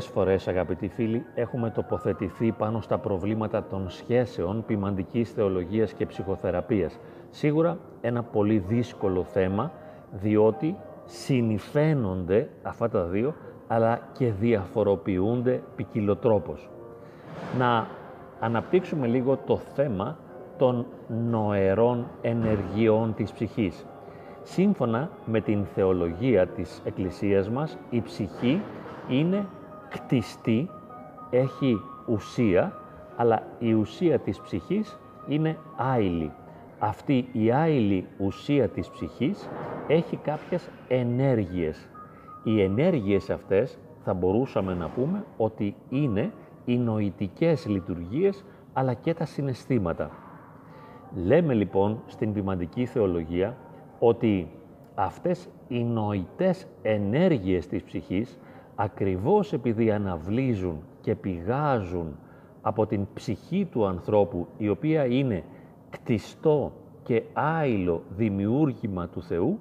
Πολλές φορές, αγαπητοί φίλοι, έχουμε τοποθετηθεί πάνω στα προβλήματα των σχέσεων ποιμαντικής θεολογίας και ψυχοθεραπείας. Σίγουρα ένα πολύ δύσκολο θέμα, διότι συνηφαίνονται αυτά τα δύο, αλλά και διαφοροποιούνται ποικιλοτρόπως. Να αναπτύξουμε λίγο το θέμα των νοερών ενεργειών της ψυχής. Σύμφωνα με την θεολογία της Εκκλησίας μας, η ψυχή είναι κτιστή, έχει ουσία, αλλά η ουσία της ψυχής είναι άειλη. Αυτή η άειλη ουσία της ψυχής έχει κάποιες ενέργειες. Οι ενέργειες αυτές θα μπορούσαμε να πούμε ότι είναι οι νοητικές λειτουργίες αλλά και τα συναισθήματα. Λέμε λοιπόν στην ποιμαντική θεολογία ότι αυτές οι νοητές ενέργειες της ψυχής ακριβώς επειδή αναβλύζουν και πηγάζουν από την ψυχή του ανθρώπου η οποία είναι κτιστό και άειλο δημιούργημα του Θεού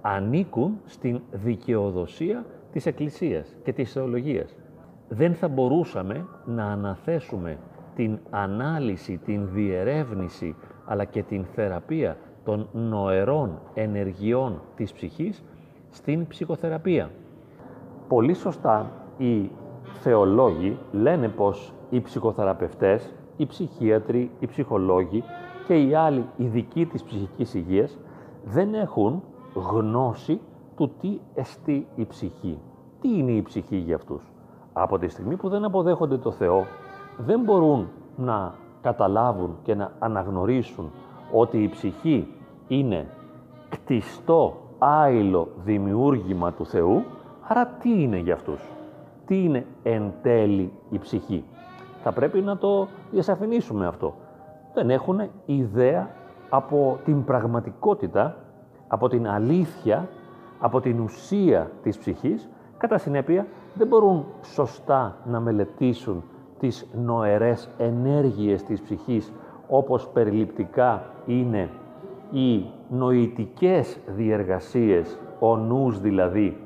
ανήκουν στην δικαιοδοσία της Εκκλησίας και της θεολογίας. Δεν θα μπορούσαμε να αναθέσουμε την ανάλυση, την διερεύνηση αλλά και την θεραπεία των νοερών ενεργειών της ψυχής στην ψυχοθεραπεία. Πολύ σωστά οι θεολόγοι λένε πως οι ψυχοθεραπευτές, οι ψυχίατροι, οι ψυχολόγοι και οι άλλοι ειδικοί της ψυχικής υγείας δεν έχουν γνώση του τι εστί η ψυχή. Τι είναι η ψυχή για αυτούς. Από τη στιγμή που δεν αποδέχονται το Θεό, δεν μπορούν να καταλάβουν και να αναγνωρίσουν ότι η ψυχή είναι κτιστό, άειλο δημιούργημα του Θεού, άρα τι είναι για αυτούς; Τι είναι εν τέλει η ψυχή; Θα πρέπει να το διασαφηνίσουμε αυτό. Δεν έχουν ιδέα από την πραγματικότητα, από την αλήθεια, από την ουσία της ψυχής, κατά συνέπεια δεν μπορούν σωστά να μελετήσουν τις νοερές ενέργειες της ψυχής, όπως περιληπτικά είναι οι νοητικές διεργασίες, ο νους δηλαδή,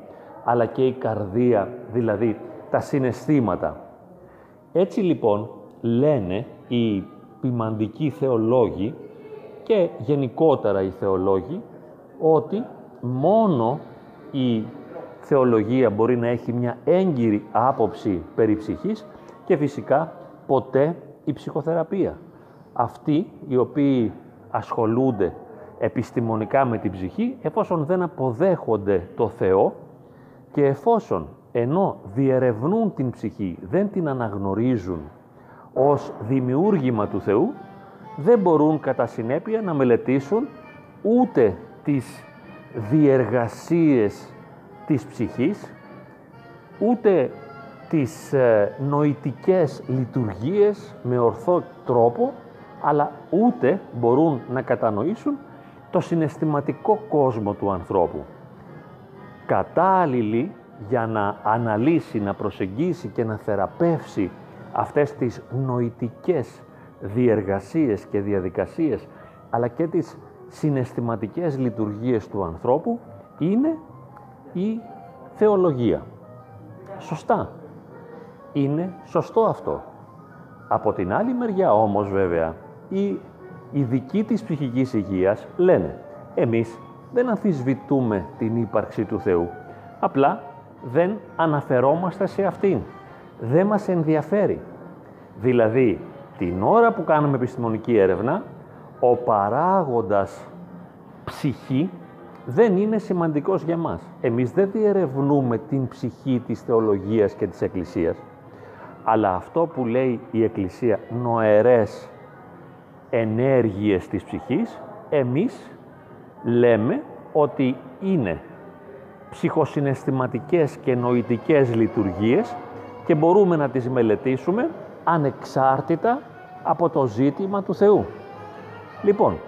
αλλά και η καρδία, δηλαδή τα συναισθήματα. Έτσι λοιπόν λένε οι ποιμαντικοί θεολόγοι και γενικότερα οι θεολόγοι ότι μόνο η θεολογία μπορεί να έχει μια έγκυρη άποψη περί ψυχής και φυσικά ποτέ η ψυχοθεραπεία. Αυτοί οι οποίοι ασχολούνται επιστημονικά με την ψυχή, εφόσον δεν αποδέχονται το Θεό και εφόσον ενώ διερευνούν την ψυχή, δεν την αναγνωρίζουν ως δημιούργημα του Θεού, δεν μπορούν κατά συνέπεια να μελετήσουν ούτε τις διεργασίες της ψυχής, ούτε τις ε, νοητικές λειτουργίες με ορθό τρόπο, αλλά ούτε μπορούν να κατανοήσουν το συναισθηματικό κόσμο του ανθρώπου. Κατάλληλοι για να αναλύσει, να προσεγγίσει και να θεραπεύσει αυτές τις νοητικές διεργασίες και διαδικασίες, αλλά και τις συναισθηματικές λειτουργίες του ανθρώπου, είναι η θεολογία. Σωστά. Είναι σωστό αυτό. Από την άλλη μεριά όμως βέβαια, οι ειδικοί της ψυχικής υγείας λένε εμείς δεν αμφισβητούμε την ύπαρξη του Θεού, απλά δεν αναφερόμαστε σε Αυτήν. Δεν μας ενδιαφέρει. Δηλαδή, την ώρα που κάνουμε επιστημονική έρευνα, ο παράγοντας ψυχή δεν είναι σημαντικός για μας. Εμείς δεν διερευνούμε την ψυχή της θεολογίας και της Εκκλησίας, αλλά αυτό που λέει η Εκκλησία νοερές ενέργειες της ψυχής, εμείς λέμε ότι είναι ψυχοσυναισθηματικές και νοητικές λειτουργίες και μπορούμε να τις μελετήσουμε ανεξάρτητα από το ζήτημα του Θεού. Λοιπόν,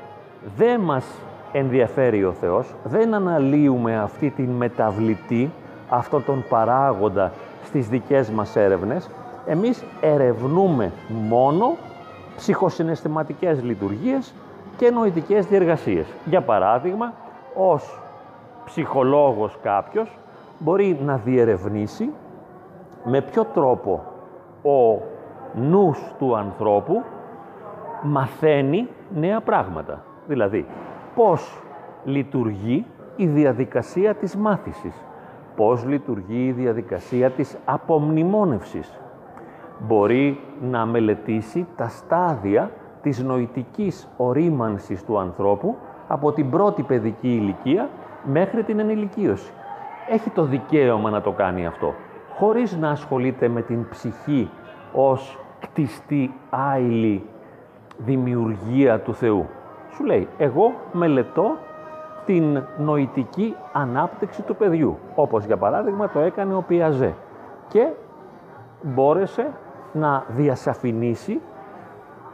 δεν μας ενδιαφέρει ο Θεός, δεν αναλύουμε αυτή την μεταβλητή, αυτό τον παράγοντα στις δικές μας έρευνες, εμείς ερευνούμε μόνο ψυχοσυναισθηματικές λειτουργίες και νοητικές διεργασίες. Για παράδειγμα, ως ψυχολόγος κάποιος μπορεί να διερευνήσει με ποιο τρόπο ο νους του ανθρώπου μαθαίνει νέα πράγματα. Δηλαδή, πώς λειτουργεί η διαδικασία της μάθησης. Πώς λειτουργεί η διαδικασία της απομνημόνευσης. Μπορεί να μελετήσει τα στάδια της νοητικής ορίμανσης του ανθρώπου από την πρώτη παιδική ηλικία μέχρι την ενηλικίωση. Έχει το δικαίωμα να το κάνει αυτό, χωρίς να ασχολείται με την ψυχή ως κτιστή άειλη δημιουργία του Θεού. Σου λέει, εγώ μελετώ την νοητική ανάπτυξη του παιδιού, όπως για παράδειγμα το έκανε ο Πιαζέ και μπόρεσε να διασαφηνίσει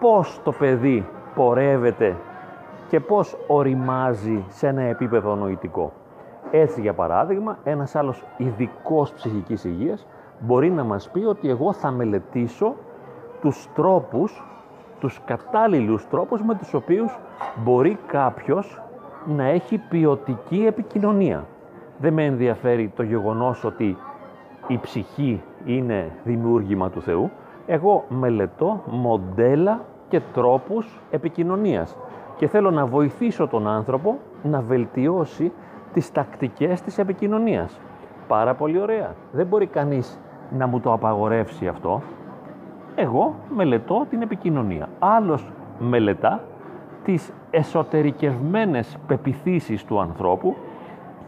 πώς το παιδί πορεύεται και πώς οριμάζει σε ένα επίπεδο νοητικό. Έτσι, για παράδειγμα, ένας άλλος ειδικός ψυχικής υγείας μπορεί να μας πει ότι εγώ θα μελετήσω τους τρόπους, τους κατάλληλους τρόπους με τους οποίους μπορεί κάποιος να έχει ποιοτική επικοινωνία. Δεν με ενδιαφέρει το γεγονός ότι η ψυχή είναι δημιούργημα του Θεού. Εγώ μελετώ μοντέλα και τρόπους επικοινωνίας και θέλω να βοηθήσω τον άνθρωπο να βελτιώσει τις τακτικές της επικοινωνίας. Πάρα πολύ ωραία. Δεν μπορεί κανείς να μου το απαγορεύσει αυτό. Εγώ μελετώ την επικοινωνία. Άλλος μελετά τις εσωτερικευμένες πεπιθήσεις του ανθρώπου,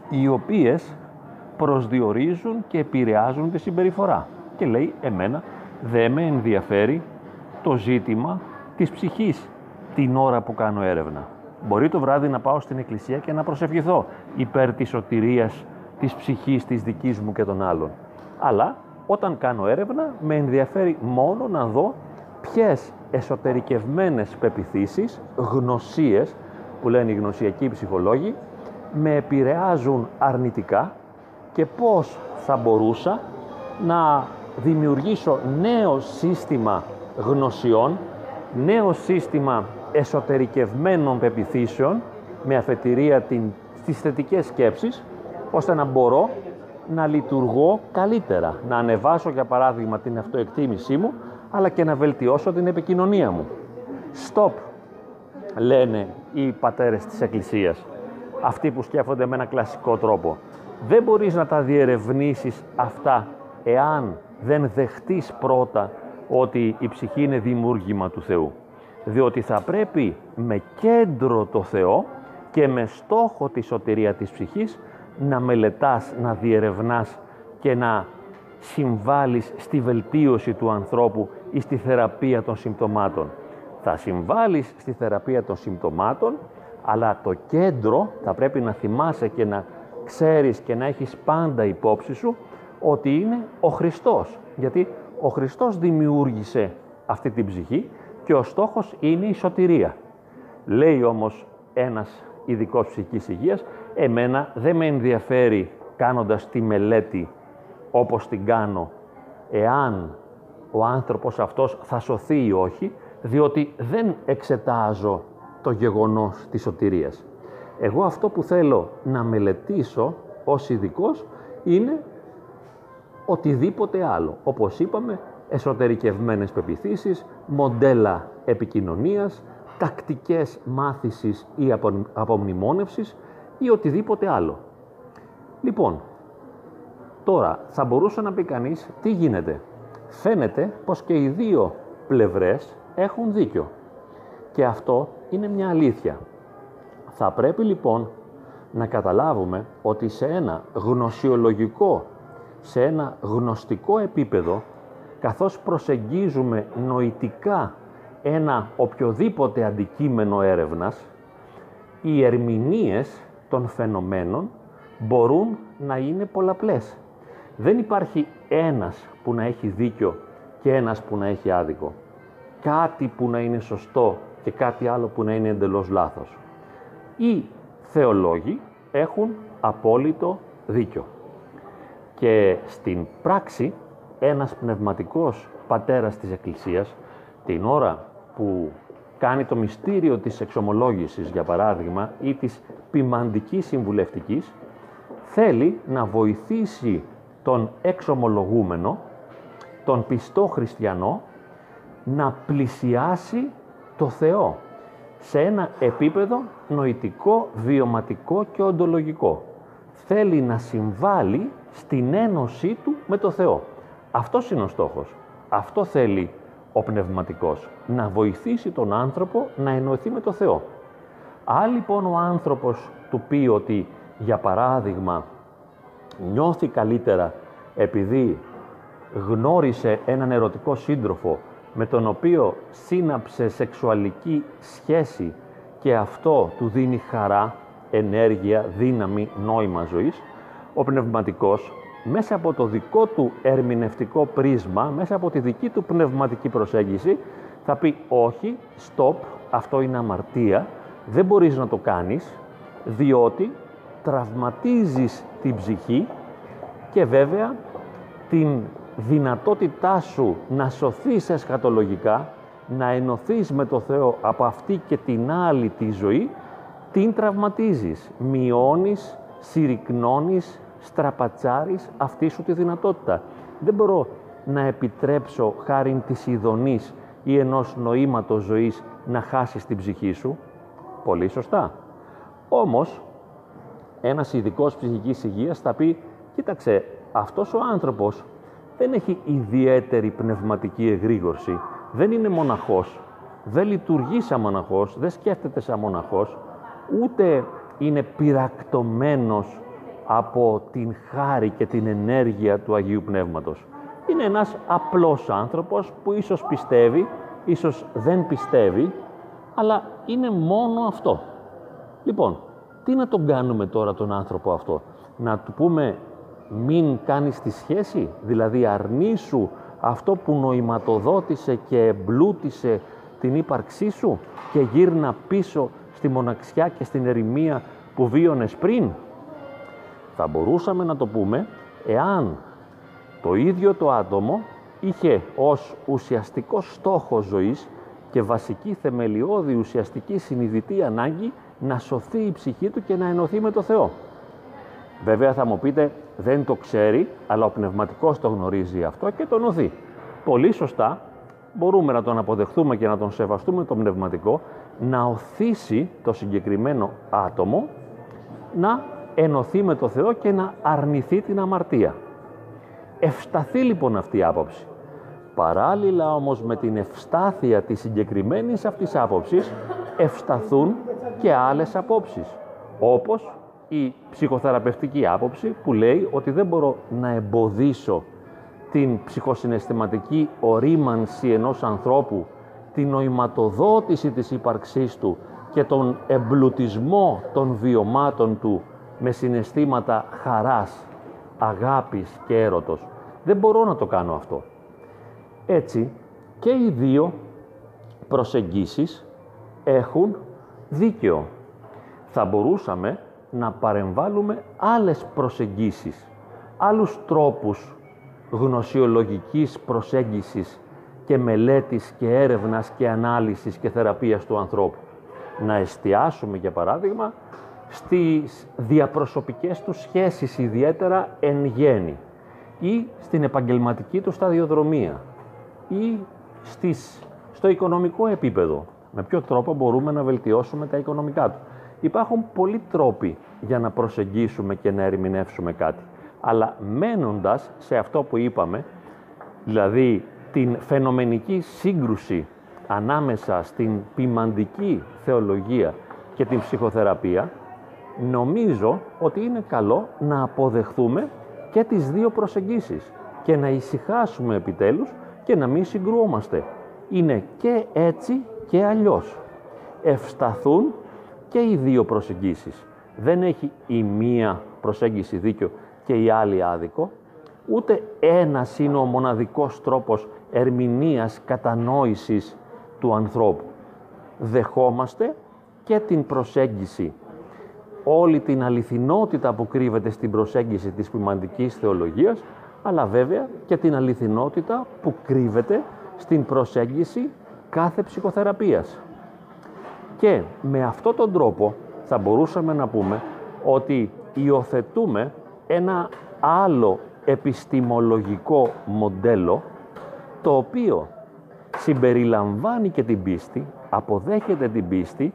οι οποίες προσδιορίζουν και επηρεάζουν τη συμπεριφορά. Και λέει, εμένα δεν με ενδιαφέρει το ζήτημα της ψυχής την ώρα που κάνω έρευνα. Μπορεί το βράδυ να πάω στην εκκλησία και να προσευχηθώ υπέρ της σωτηρίας της ψυχής της δικής μου και των άλλων. Αλλά όταν κάνω έρευνα με ενδιαφέρει μόνο να δω ποιες εσωτερικευμένες πεπιθήσεις, γνωσίες που λένε οι γνωσιακοί ψυχολόγοι, με επηρεάζουν αρνητικά και πώς θα μπορούσα να δημιουργήσω νέο σύστημα γνωσιών, νέο σύστημα εσωτερικευμένων πεπιθήσεων με αφετηρία την, τις θετικές σκέψεις, ώστε να μπορώ να λειτουργώ καλύτερα, να ανεβάσω για παράδειγμα την αυτοεκτίμησή μου, αλλά και να βελτιώσω την επικοινωνία μου. Stop, λένε οι πατέρες της Εκκλησίας, αυτοί που σκέφτονται με ένα κλασικό τρόπο. Δεν μπορείς να τα διερευνήσεις αυτά εάν δεν δεχτείς πρώτα ότι η ψυχή είναι δημιούργημα του Θεού. Διότι θα πρέπει με κέντρο το Θεό και με στόχο τη σωτηρία της ψυχής να μελετάς, να διερευνάς και να συμβάλλεις στη βελτίωση του ανθρώπου ή στη θεραπεία των συμπτωμάτων. Θα συμβάλλεις στη θεραπεία των συμπτωμάτων, αλλά το κέντρο θα πρέπει να θυμάσαι και να ξέρεις και να έχεις πάντα υπόψη σου ότι είναι ο Χριστός. Γιατί ο Χριστός δημιούργησε αυτή την ψυχή και ο στόχος είναι η σωτηρία. Λέει όμως ένας ειδικός ψυχικής υγείας, εμένα δεν με ενδιαφέρει κάνοντας τη μελέτη όπως την κάνω, εάν ο άνθρωπος αυτός θα σωθεί ή όχι, διότι δεν εξετάζω το γεγονός της σωτηρίας. Εγώ αυτό που θέλω να μελετήσω ως ειδικός είναι οτιδήποτε άλλο. Όπως είπαμε, εσωτερικευμένες πεπιθήσεις, μοντέλα επικοινωνίας, τακτικές μάθησης ή απομνημόνευσης ή οτιδήποτε άλλο. Λοιπόν, τώρα θα μπορούσε να πει κανείς τι γίνεται. Φαίνεται πως και οι δύο πλευρές έχουν δίκιο. Και αυτό είναι μια αλήθεια. Θα πρέπει λοιπόν να καταλάβουμε ότι σε ένα γνωσιολογικό, σε ένα γνωστικό επίπεδο, καθώς προσεγγίζουμε νοητικά ένα οποιοδήποτε αντικείμενο έρευνας, οι ερμηνείες των φαινομένων μπορούν να είναι πολλαπλές. Δεν υπάρχει ένας που να έχει δίκιο και ένας που να έχει άδικο. Κάτι που να είναι σωστό και κάτι άλλο που να είναι εντελώς λάθος. Οι θεολόγοι έχουν απόλυτο δίκιο. Και στην πράξη ένας πνευματικός πατέρας της Εκκλησίας την ώρα που κάνει το μυστήριο της εξομολόγησης, για παράδειγμα, ή της ποιμαντικής συμβουλευτικής, θέλει να βοηθήσει τον εξομολογούμενο τον πιστό χριστιανό να πλησιάσει το Θεό σε ένα επίπεδο νοητικό, βιωματικό και οντολογικό. Θέλει να συμβάλλει στην ένωσή του με το Θεό. Αυτός είναι ο στόχος. Αυτό θέλει ο πνευματικός. Να βοηθήσει τον άνθρωπο να ενωθεί με το Θεό. Αν λοιπόν ο άνθρωπος του πει ότι, για παράδειγμα, νιώθει καλύτερα επειδή γνώρισε έναν ερωτικό σύντροφο με τον οποίο σύναψε σεξουαλική σχέση και αυτό του δίνει χαρά, ενέργεια, δύναμη, νόημα ζωής, ο πνευματικός μέσα από το δικό του ερμηνευτικό πρίσμα, μέσα από τη δική του πνευματική προσέγγιση, θα πει όχι, stop, αυτό είναι αμαρτία, δεν μπορείς να το κάνεις, διότι τραυματίζεις την ψυχή και βέβαια την δυνατότητά σου να σωθείς εσχατολογικά, να ενωθείς με το Θεό από αυτή και την άλλη τη ζωή, την τραυματίζεις, μειώνεις, συρρυκνώνεις, στραπατσάρεις αυτή σου τη δυνατότητα. Δεν μπορώ να επιτρέψω χάρη της ειδονής ή ενός νοήματος ζωής να χάσεις την ψυχή σου. Πολύ σωστά. Όμως, ένας ειδικός ψυχικής υγείας θα πει, κοίταξε, αυτός ο άνθρωπος δεν έχει ιδιαίτερη πνευματική εγρήγορση, δεν είναι μοναχός, δεν λειτουργεί σαν μοναχός, δεν σκέφτεται σαν μοναχός, ούτε είναι πυρακτωμένος από την χάρη και την ενέργεια του Αγίου Πνεύματος. Είναι ένας απλός άνθρωπος που ίσως πιστεύει, ίσως δεν πιστεύει, αλλά είναι μόνο αυτό. Λοιπόν, τι να τον κάνουμε τώρα τον άνθρωπο αυτό; Να του πούμε μην κάνεις τη σχέση, δηλαδή αρνήσου αυτό που νοηματοδότησε και εμπλούτησε την ύπαρξή σου και γύρνα πίσω στη μοναξιά και στην ερημία που βίωνες πριν. Θα μπορούσαμε να το πούμε εάν το ίδιο το άτομο είχε ως ουσιαστικό στόχο ζωής και βασική θεμελιώδη ουσιαστική συνειδητή ανάγκη να σωθεί η ψυχή του και να ενωθεί με το Θεό. Βέβαια θα μου πείτε δεν το ξέρει, αλλά ο πνευματικός το γνωρίζει αυτό και τον οθεί. Πολύ σωστά μπορούμε να τον αποδεχθούμε και να τον σεβαστούμε το πνευματικό, να οθήσει το συγκεκριμένο άτομο να ενωθεί με το Θεό και να αρνηθεί την αμαρτία. Ευσταθεί λοιπόν αυτή η άποψη. Παράλληλα όμως με την ευστάθεια της συγκεκριμένης αυτής άποψης ευσταθούν και άλλες απόψεις, όπως η ψυχοθεραπευτική άποψη που λέει ότι δεν μπορώ να εμποδίσω την ψυχοσυναισθηματική ορίμανση ενός ανθρώπου, την νοηματοδότηση της ύπαρξής του και τον εμπλουτισμό των βιωμάτων του με συναισθήματα χαράς, αγάπης και έρωτος. Δεν μπορώ να το κάνω αυτό. Έτσι και οι δύο προσεγγίσεις έχουν δίκαιο. Θα μπορούσαμε να παρεμβάλλουμε άλλες προσεγγίσεις, άλλους τρόπους γνωσιολογικής προσέγγισης και μελέτης και έρευνας και ανάλυσης και θεραπείας του ανθρώπου. Να εστιάσουμε, για παράδειγμα, στις διαπροσωπικές τους σχέσεις, ιδιαίτερα εν γέννη, ή στην επαγγελματική του σταδιοδρομία, ή στις, στο οικονομικό επίπεδο. Με ποιο τρόπο μπορούμε να βελτιώσουμε τα οικονομικά του. Υπάρχουν πολλοί τρόποι για να προσεγγίσουμε και να ερμηνεύσουμε κάτι. Αλλά μένοντας σε αυτό που είπαμε, δηλαδή την φαινομενική σύγκρουση ανάμεσα στην ποιμαντική θεολογία και την ψυχοθεραπεία, νομίζω ότι είναι καλό να αποδεχθούμε και τις δύο προσεγγίσεις και να ησυχάσουμε επιτέλους και να μην συγκρουόμαστε. Είναι και έτσι και αλλιώς. Ευσταθούν και οι δύο προσεγγίσεις. Δεν έχει η μία προσέγγιση δίκιο και η άλλη άδικο, ούτε ένας είναι ο μοναδικός τρόπος ερμηνείας, κατανόησης του ανθρώπου. Δεχόμαστε και την προσέγγιση, όλη την αληθινότητα που κρύβεται στην προσέγγιση της ποιμαντικής θεολογίας, αλλά βέβαια και την αληθινότητα που κρύβεται στην προσέγγιση κάθε ψυχοθεραπείας. Και με αυτόν τον τρόπο θα μπορούσαμε να πούμε ότι υιοθετούμε ένα άλλο επιστημολογικό μοντέλο το οποίο συμπεριλαμβάνει και την πίστη, αποδέχεται την πίστη,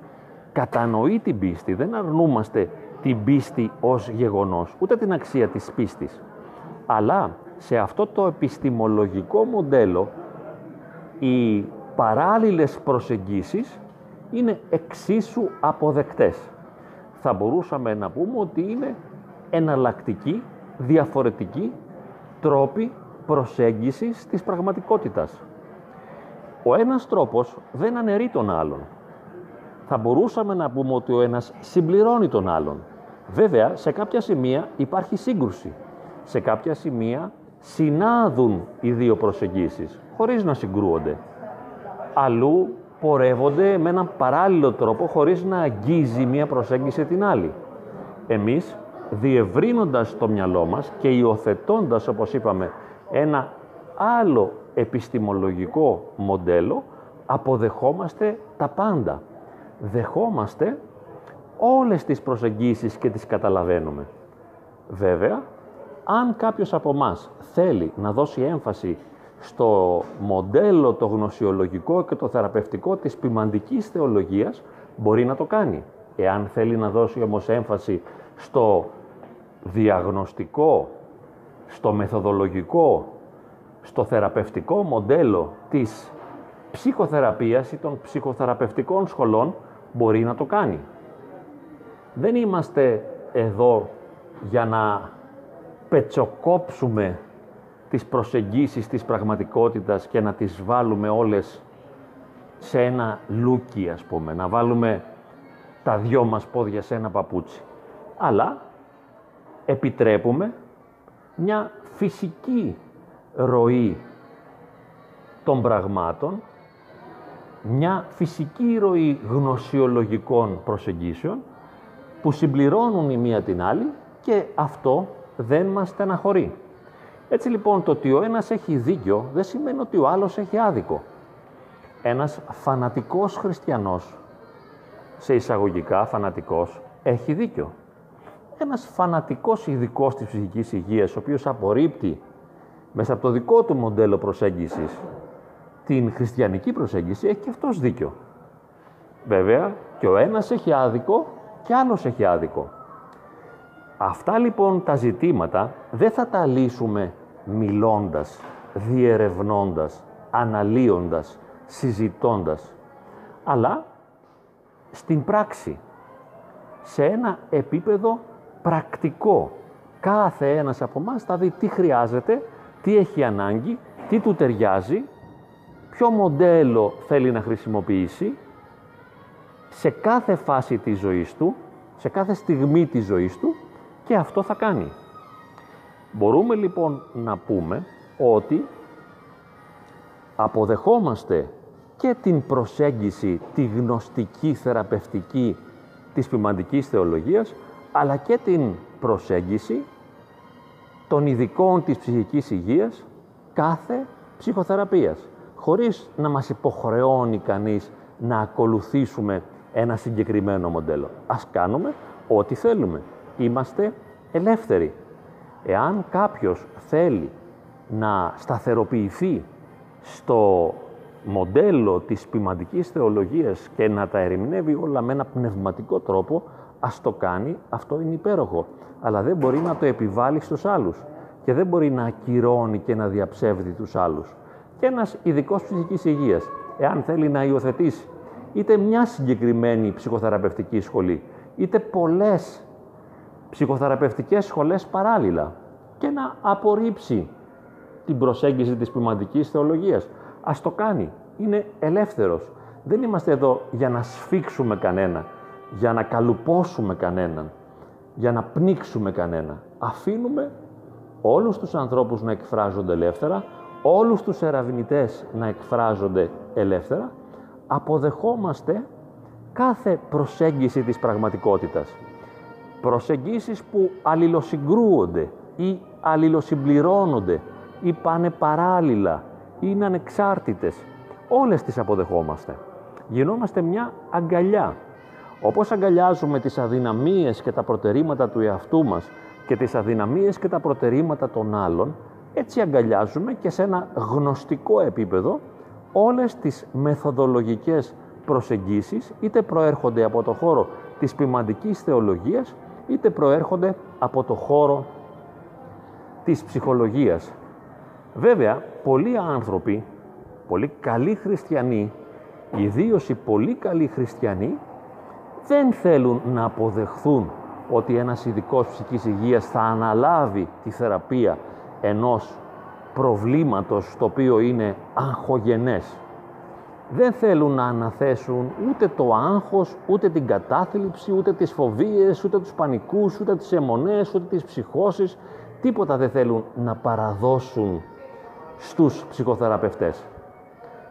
κατανοεί την πίστη, δεν αρνούμαστε την πίστη ως γεγονός, ούτε την αξία της πίστης. Αλλά σε αυτό το επιστημολογικό μοντέλο οι παράλληλες προσεγγίσεις είναι εξίσου αποδεκτές. Θα μπορούσαμε να πούμε ότι είναι εναλλακτικοί, διαφορετικοί τρόποι προσέγγισης της πραγματικότητας. Ο ένας τρόπος δεν αναιρεί τον άλλον. Θα μπορούσαμε να πούμε ότι ο ένας συμπληρώνει τον άλλον. Βέβαια, σε κάποια σημεία υπάρχει σύγκρουση. Σε κάποια σημεία συνάδουν οι δύο προσεγγίσεις, χωρίς να συγκρούονται. Αλλού πορεύονται με έναν παράλληλο τρόπο, χωρίς να αγγίζει μία προσέγγιση την άλλη. Εμείς, διευρύνοντας το μυαλό μας και υιοθετώντας, όπως είπαμε, ένα άλλο επιστημολογικό μοντέλο, αποδεχόμαστε τα πάντα. Δεχόμαστε όλες τις προσεγγίσεις και τις καταλαβαίνουμε. Βέβαια, αν κάποιος από μας θέλει να δώσει έμφαση στο μοντέλο το γνωσιολογικό και το θεραπευτικό της ποιμαντικής θεολογίας, μπορεί να το κάνει. Εάν θέλει να δώσει όμως έμφαση στο διαγνωστικό, στο μεθοδολογικό, στο θεραπευτικό μοντέλο της ψυχοθεραπείας ή των ψυχοθεραπευτικών σχολών, μπορεί να το κάνει. Δεν είμαστε εδώ για να πετσοκόψουμε τις προσεγγίσεις της πραγματικότητας και να τις βάλουμε όλες σε ένα λούκι, ας πούμε, να βάλουμε τα δυο μας πόδια σε ένα παπούτσι. Αλλά επιτρέπουμε μια φυσική ροή των πραγμάτων, μια φυσική ροή γνωσιολογικών προσεγγίσεων που συμπληρώνουν η μία την άλλη και αυτό δεν μας στεναχωρεί. Έτσι λοιπόν το ότι ο ένας έχει δίκιο δεν σημαίνει ότι ο άλλος έχει άδικο. Ένας φανατικός χριστιανός, σε εισαγωγικά φανατικός, έχει δίκιο. Ένας φανατικός ειδικός της ψυχικής υγείας, ο οποίος απορρίπτει μέσα από το δικό του μοντέλο προσέγγισης την χριστιανική προσέγγιση, έχει και αυτός δίκιο. Βέβαια, και ο ένας έχει άδικο και άλλος έχει άδικο. Αυτά λοιπόν τα ζητήματα δεν θα τα λύσουμε μιλώντας, διερευνώντας, αναλύοντας, συζητώντας, αλλά στην πράξη, σε ένα επίπεδο πρακτικό. Κάθε ένας από εμάς θα δει τι χρειάζεται, τι έχει ανάγκη, τι του ταιριάζει, ποιο μοντέλο θέλει να χρησιμοποιήσει σε κάθε φάση της ζωής του, σε κάθε στιγμή της ζωής του και αυτό θα κάνει. Μπορούμε λοιπόν να πούμε ότι αποδεχόμαστε και την προσέγγιση, τη γνωστική θεραπευτική της ποιμαντικής θεολογίας, αλλά και την προσέγγιση των ειδικών της ψυχικής υγείας κάθε ψυχοθεραπείας, χωρίς να μας υποχρεώνει κανείς να ακολουθήσουμε ένα συγκεκριμένο μοντέλο. Ας κάνουμε ό,τι θέλουμε. Είμαστε ελεύθεροι. Εάν κάποιος θέλει να σταθεροποιηθεί στο μοντέλο της ποιμαντικής θεολογίας και να τα ερμηνεύει όλα με ένα πνευματικό τρόπο, ας το κάνει, αυτό είναι υπέροχο. Αλλά δεν μπορεί να το επιβάλλει στους άλλους και δεν μπορεί να ακυρώνει και να διαψεύδει τους άλλους. Και ένας ειδικός ψυχικής υγείας, εάν θέλει να υιοθετήσει είτε μια συγκεκριμένη ψυχοθεραπευτική σχολή, είτε πολλές ψυχοθεραπευτικές σχολές παράλληλα και να απορρίψει την προσέγγιση της πνευματικής θεολογίας. Ας το κάνει. Είναι ελεύθερος. Δεν είμαστε εδώ για να σφίξουμε κανένα, για να καλουπώσουμε κανέναν, για να πνίξουμε κανένα. Αφήνουμε όλους τους ανθρώπους να εκφράζονται ελεύθερα, όλους τους ερευνητές να εκφράζονται ελεύθερα, αποδεχόμαστε κάθε προσέγγιση της πραγματικότητας προσεγγίσεις που αλληλοσυγκρούονται ή αλληλοσυμπληρώνονται ή πάνε παράλληλα ή είναι ανεξάρτητες. Όλες τις αποδεχόμαστε. Γινόμαστε μια αγκαλιά. Όπως αγκαλιάζουμε τις αδυναμίες και τα προτερήματα του εαυτού μας και τις αδυναμίες και τα προτερήματα των άλλων, Έτσι αγκαλιάζουμε και σε ένα γνωστικό επίπεδο όλες τις μεθοδολογικές προσεγγίσεις είτε προέρχονται από το χώρο της ποιμαντικής θεολογίας είτε προέρχονται από το χώρο της ψυχολογίας. Βέβαια, πολλοί άνθρωποι, πολύ καλοί χριστιανοί, ιδίως οι πολύ καλοί χριστιανοί, δεν θέλουν να αποδεχθούν ότι ένας ειδικός ψυχικής υγείας θα αναλάβει τη θεραπεία ενός προβλήματος το οποίο είναι αγχογενές. Δεν θέλουν να αναθέσουν ούτε το άγχος, ούτε την κατάθλιψη, ούτε τις φοβίες, ούτε τους πανικούς, ούτε τις αιμονές, ούτε τις ψυχώσεις. Τίποτα δεν θέλουν να παραδώσουν στους ψυχοθεραπευτές.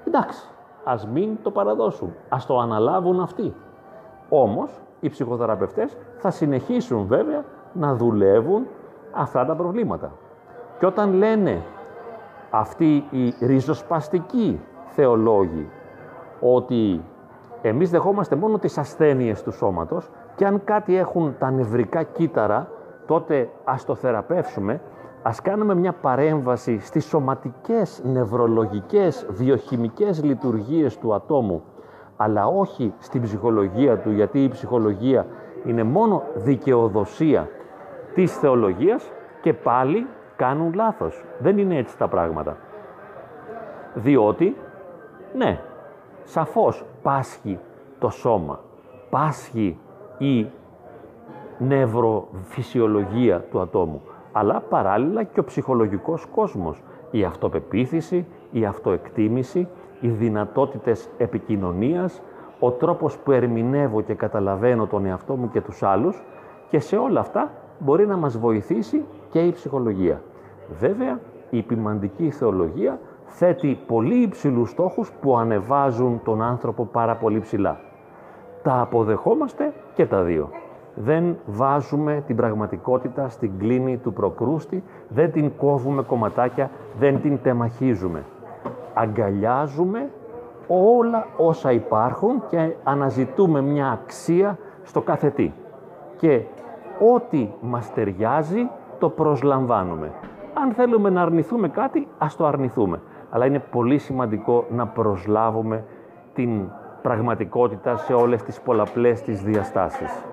Εντάξει, ας μην το παραδώσουν, ας το αναλάβουν αυτοί. Όμως, οι ψυχοθεραπευτές θα συνεχίσουν βέβαια να δουλεύουν αυτά τα προβλήματα. Και όταν λένε αυτοί οι ριζοσπαστικοί θεολόγοι ότι εμείς δεχόμαστε μόνο τις ασθένειες του σώματος και αν κάτι έχουν τα νευρικά κύτταρα, τότε ας το θεραπεύσουμε, ας κάνουμε μια παρέμβαση στις σωματικές, νευρολογικές, βιοχημικές λειτουργίες του ατόμου, αλλά όχι στην ψυχολογία του, γιατί η ψυχολογία είναι μόνο δικαιοδοσία της θεολογίας και πάλι κάνουν λάθος. Δεν είναι έτσι τα πράγματα. Διότι, ναι, σαφώς πάσχει το σώμα, πάσχει η νευροφυσιολογία του ατόμου, αλλά παράλληλα και ο ψυχολογικός κόσμος, η αυτοπεποίθηση, η αυτοεκτίμηση, οι δυνατότητες επικοινωνίας, ο τρόπος που ερμηνεύω και καταλαβαίνω τον εαυτό μου και τους άλλους και σε όλα αυτά μπορεί να μας βοηθήσει και η ψυχολογία. Βέβαια, η ποιμαντική θεολογία θέτει πολύ υψηλούς στόχους που ανεβάζουν τον άνθρωπο πάρα πολύ ψηλά. Τα αποδεχόμαστε και τα δύο. Δεν βάζουμε την πραγματικότητα στην κλίνη του προκρούστη, δεν την κόβουμε κομματάκια, δεν την τεμαχίζουμε. Αγκαλιάζουμε όλα όσα υπάρχουν και αναζητούμε μια αξία στο κάθε τι. Και ό,τι μας ταιριάζει το προσλαμβάνουμε. Αν θέλουμε να αρνηθούμε κάτι, ας το αρνηθούμε αλλά είναι πολύ σημαντικό να προσλάβουμε την πραγματικότητα σε όλες τις πολλαπλές της διαστάσεις.